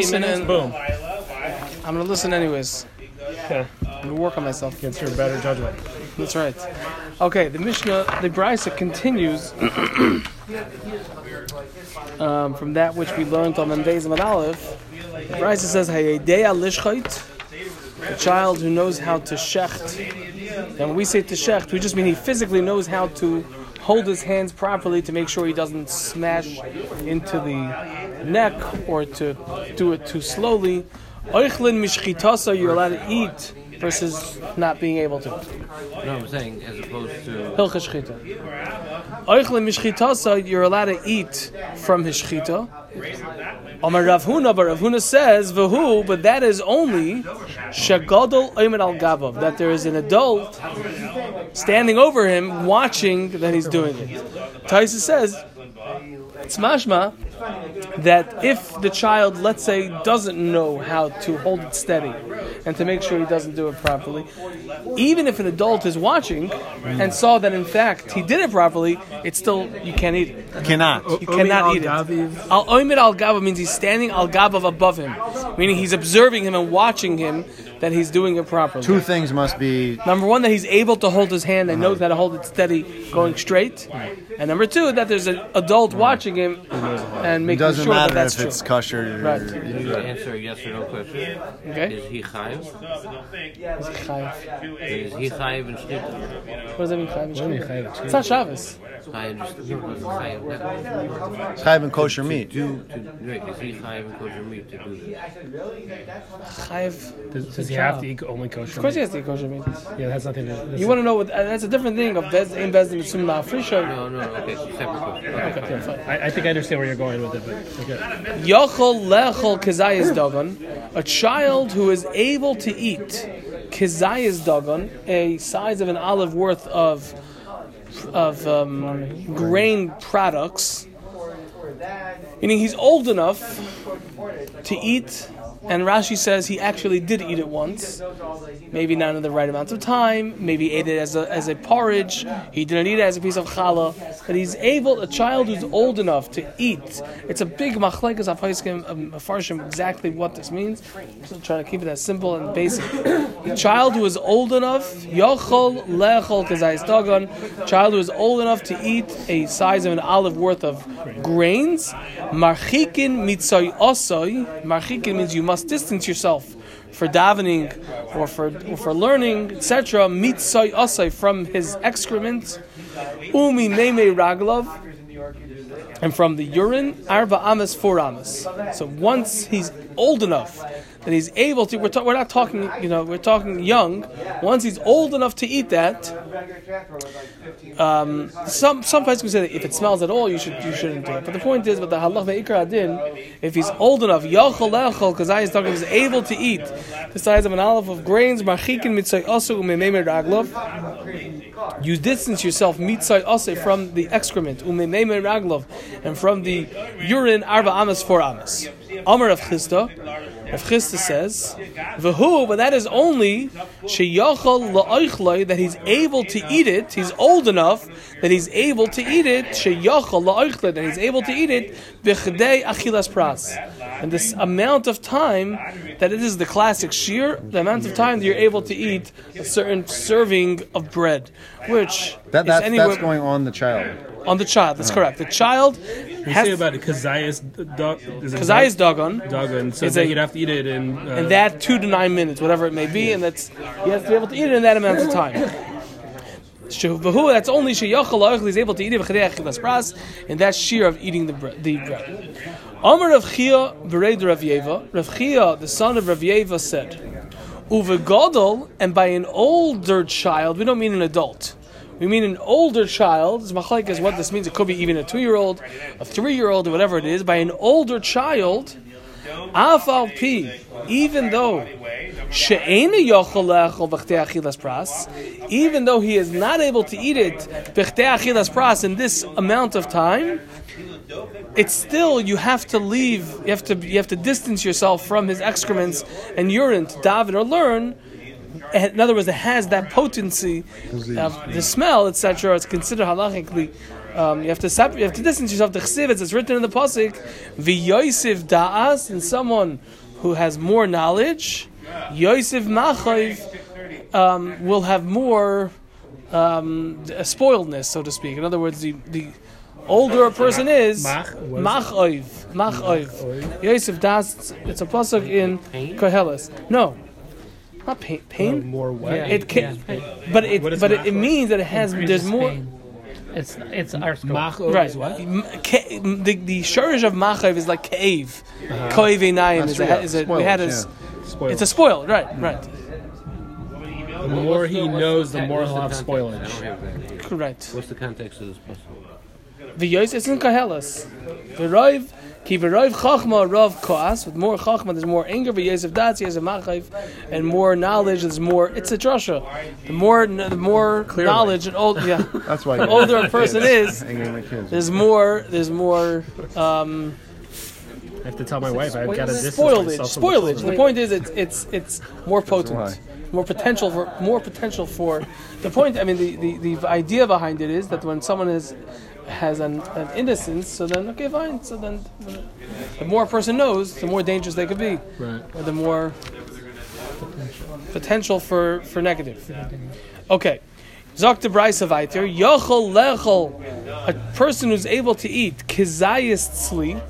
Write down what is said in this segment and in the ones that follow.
listen minutes, and boom. I'm gonna listen anyways. Okay. I'm gonna work on myself. Against your better judgment. That's right. Okay, the Mishnah, the Brisa continues um, from that which we learned on Menvez and Aleph. The Brisa says, "Hayedei lishchait," a child who knows how to shecht. And when we say to shecht, we just mean he physically knows how to hold his hands properly to make sure he doesn't smash into the neck or to do it too slowly. Oichlin mishchitasa, you're allowed to eat versus not being able to. No, I'm saying as opposed to Hilchas shchita. Oichle mishchitasa, you're allowed to eat from his shchita. Amar Rav Huna, but Rav Huna says v'hu, but that is only shagadol oimed al gavav, that there is an adult standing over him, watching that he's doing it. Taisa says it's mashma that if the child, let's say, doesn't know how to hold it steady and to make sure he doesn't do it properly, even if an adult is watching and saw that in fact he did it properly, it's still you can't eat it. Cannot. You cannot eat it. Al oimid al gavav means he's standing al gavav above him, meaning he's observing him and watching him that he's doing it properly. Two things must be Number one, that he's able to hold his hand and knows how to hold it steady, going straight. And number two, that there's an adult watching him and It doesn't matter if it's kosher. Right. you need to answer a yes or no question. Okay? Is he chayiv? Is he chayiv? Is he chayiv and shchita? What does that mean, chayiv? What do you? It's not Shabbos. Chayiv just no, it's chayiv. not- It's chayiv and kosher meat. do to right? Is he chayiv and kosher meat to do this? Chayiv. Does, does he have to eat only kosher? Of course, he has to eat kosher meat. Yeah, that has nothing to do. You want to know what? uh, That's a different thing of bez in bez in summa frisha. No, no, okay, separate. Okay, Okay, fine. fine. I, I think I understand where you're going Yochol lechol kazayas dagon, a child who is able to eat kazayas dagon, a size of an olive worth of of um, grain products, meaning he's old enough to eat. And Rashi says he actually did eat it once, maybe not in the right amount of time. Maybe ate it as a as a porridge. He didn't eat it as a piece of challah. But he's able, a child who's old enough to eat. It's a big machlekas afaiskim um, farshim exactly what this means. So trying to keep it as simple and basic. a child who is old enough, yochol lechol kazayis dagon. Child who is old enough to eat a size of an olive worth of grains. Marchikin mitzoy osoy. Marchikin means you must distance yourself for davening or for or for learning, etc. Mitzoy osoy from his excrement. Umi meme raglov. And from the urine, arba amas, four amas. So once he's old enough that he's able to, we're, ta- we're not talking, you know, we're talking young. Once he's old enough to eat that, um, some some places say that if it smells at all, you should you shouldn't do it. But the point is, with the halach ve'ikra adin, if he's old enough, yachol lechol, because I is talking, is able to eat the size of an olive of grains, marchikin mitzay umememer raglov. You distance yourself mitzay ase from the excrement umememer raglov, and from the urine arba amas four amas. Amar of Chisda. Rav Chisda says, "V'hu," but that is only sheyachol la'oichloi that he's able to eat it. He's old enough that he's able to eat it. Sheyachol la'oichloi that he's able to eat it. B'chdei achilas pras, and this amount of time that it is the classic shear, the amount of time that you're able to eat a certain serving of bread, which That, is that's, anywhere that's going on the child. on the child. That's correct. The child You has say about it, Kazayas dog. Kazayas dagon. Dogon. So It's that a- he'd have to eat it in. Uh, and that two to nine minutes, whatever it may be, and that's he has to be able to eat it in that amount of time. That's only sheyachal he's able to eat it v'chadei pras, and that's sheer of eating the bread. The bread. Amar Rav Chia bereid Rav Yeva, Rav Chia, the son of Rav Yeva, said, Uvegodol, and by an older child, we don't mean an adult. We mean an older child. Machlaik is what this means. It could be even a two-year-old, a three-year-old, or whatever it is. By an older child, afal pi, even though even though he is not able to eat it in this amount of time, it's still you have to leave. You have to you have to distance yourself from his excrements and urine to daven or learn. In other words, it has that potency of the smell, etc. It's considered halachically Um, you have to separate. You have to distance yourself. The chesivitz it's written in the pasuk. V'yosef da'as, and someone who has more knowledge. Yosef machayiv um, will have more um, spoiledness, so to speak. In other words, the, the older a person is, Mach was- machayiv, machayiv. Yosef das. It's a pasuk in Koheles. No, not pain. Pain. More what? Yeah. It can, Yeah. but it but it, it means that it has there's more pain. It's it's our scope. Mach right. is what? Ke- The the shurish of machav is like cave. Koiv einayim is a, That's is a we had a, yeah. S- it's a spoil right right the more he knows, the more he'll have I spoilage. don't have that. correct. What's the context of this puzzle? The yos it's in Koheles. The roiv ki v'roiv chachma rav koas with more chachma there's more anger. But yosef datz yosef machav and more knowledge there's more. It's a drasha. The more the more knowledge and old yeah. That's why. The older a person is, Angry my kids. there's more there's more um, I have to tell my wife I've got to distance spoilage. myself from the Spoilage. children. The point is, it's it's it's more potent, more potential for more potential for. The point. I mean, the, the, the idea behind it is that when someone is has an, an innocence, so then okay, fine. So then, the more a person knows, the more dangerous they could be, Right. or the more potential for for negative. Okay. Zok de Braisa weiter. Yochel lechel. A person who's able to eat kizayis tzli,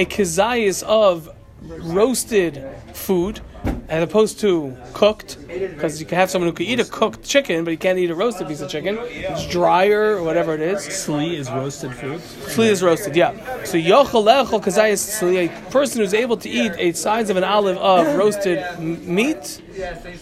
a kizayis of roasted food, as opposed to cooked, because you can have someone who can eat a cooked chicken, but he can't eat a roasted piece of chicken. It's drier or whatever it is. Sli is roasted food. Sli is roasted, yeah. So yochel lechel kazayis tzli, a person who's able to eat a size of an olive of roasted m- meat,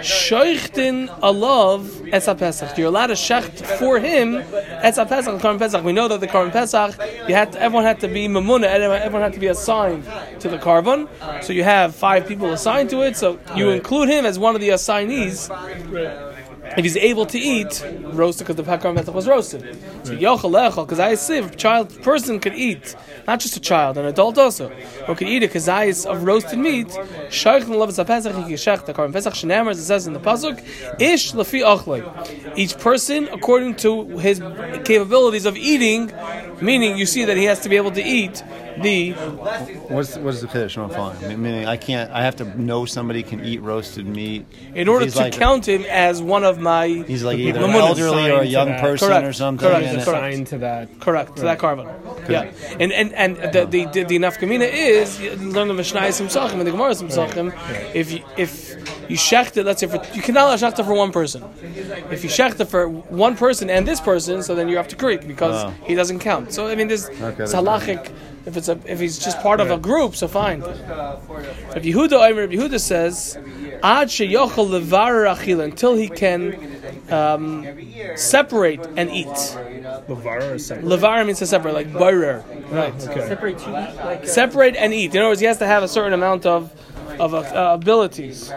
shoichtin alav etza pesach. You're allowed to shecht for him etza pesach, Karban pesach. We know that the Karban pesach, you had to, everyone had to be mamuna, everyone everyone had to be assigned to the karban. So you have five people assigned to it. So you include him as one of the assignees if he's able to eat roasted because the pakar method was roasted. So yochel because I say if a child person could eat, not just a child, an adult also, who could eat a kazayis of roasted meat. Shaykhin loves a pesach he kishach the karban pesach shenamer as it says in the pasuk ish lefi achlei. Each person according to his capabilities of eating, meaning you see that he has to be able to eat the What's what's the kiddush on flying? Meaning I can't. I have to know somebody can eat roasted meat. in order to like- count him as one of my He's like either Mamunas. elderly or a young person Correct. or something. Correct. and He's Correct. assigned to that. Correct, to that karban. Yeah. And and and the the the, the nafkamina is learn the Mishnayos Sachim and the Gemara Sachim. If you if you shecht it, let's say for you cannot shecht it for one person. If you shecht it for one person and this person, so then you have to creek because Oh. he doesn't count. So I mean, there's it's that's halachic. If it's a if he's just part of a group, so fine. If Yehuda Omer, if Yehuda says, Ad sheyochel levarer achil until he can um, separate and eat. Levar separate? Levar means to separate, like boirer. Right. Okay. Separate to eat like Separate and eat. In other words, he has to have a certain amount of of uh, abilities.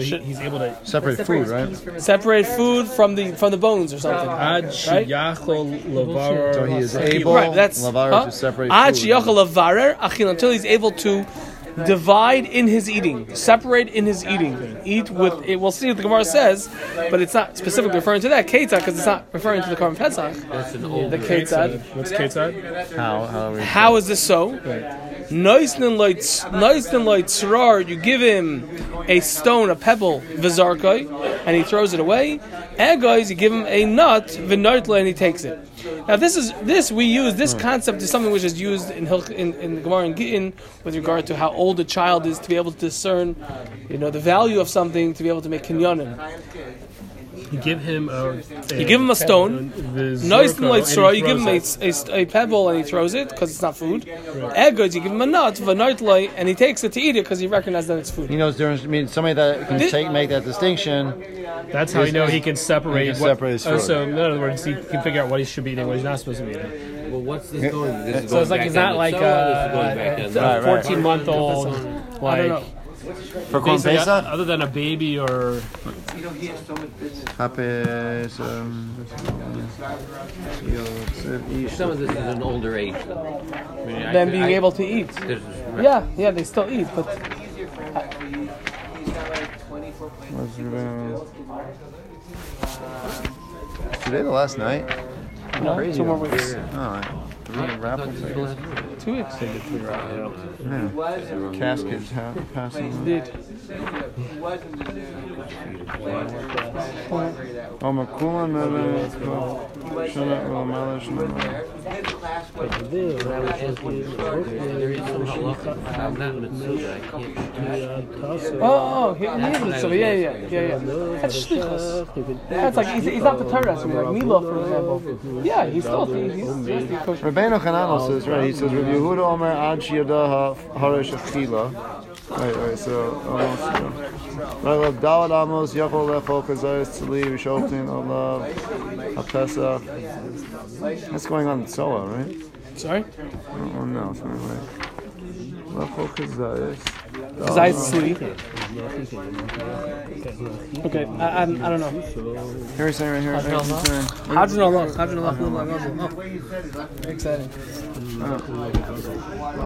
So he, he's able to. separate separate food, right? peas from his Separate food from the from the bones or something. Ad sheyachol levar. So he is able Right. That's huh? to separate Ad food. levarer achil until he's able to divide in his eating, separate in his eating, eat with. It, we'll see what the Gemara says, but it's not specifically referring to that ketzah because it's not referring to the Karm Pesach. That's an old. The ketzah. What's Ketzad? How how are we? How is this so? Noisnin loit tzrar, you give him a stone, a pebble, vizarkoi, and he throws it away. Egos, you give him a nut, v'noitla, and he takes it. Now this is this we use this concept is something which is used in Hilch, in, in Gemara and Gittin with regard to how old a child is to be able to discern, you know, the value of something to be able to make kinyanim. You give him a. You give him a stone. The Nice and Zorko, light straw. You give him a, a, a pebble and he throws it because it's not food. Egos, you give him a nut, v'noitla, and he takes it to eat it because he recognizes that it's food. He knows the difference. I mean, somebody that can Thi- take make that distinction. That's how you know he can separate. He can what, separate his oh, so in other words, he can figure out what he should be eating, what he's not supposed to be eating. Well, what's this going? This is So going it's like back he's not like the soul, this is going back a, Right, right. 14 month old. I don't Like know. For Korban Basically, Pesach? other than a baby or Happy, um, Some of this is an older age. Though. I mean, I Them being I- able to eat. this Yeah, yeah, they still eat, but Today the last night? No, two more weeks. All right. Three raffle tickets. Two weeks. Yeah. Caskets ha- passing. Indeed. Oh, McCoolin, Shana, Melish, There is some halacha. I'm not Mitzuda. I can't. Oh, oh, he, he is the so yeah, yeah, yeah, yeah. That's shlichus. That's like he's, he's not the Torah, so like Milo, for example. Yeah, he's still he's, he's, he's kosher. Rabbeinu says, right, he says, Rabbi Yehuda Omer Ad Shiyadaha Harish Achila. Right, right, so, almost, uh, right, love Dalad Amos, Yachol Lechol, Kazayas Tzli, Risholtin, Allah, HaPesach. That's going on in Soa, right? Sorry, Oh, no, sorry, wait. Lechol Kazayas. Because I sleep. Okay, I, I, I don't know. Here he's saying right here. Here he's saying. Hadron Allah, Hadron Allah, Hadron Allah. Oh, exciting.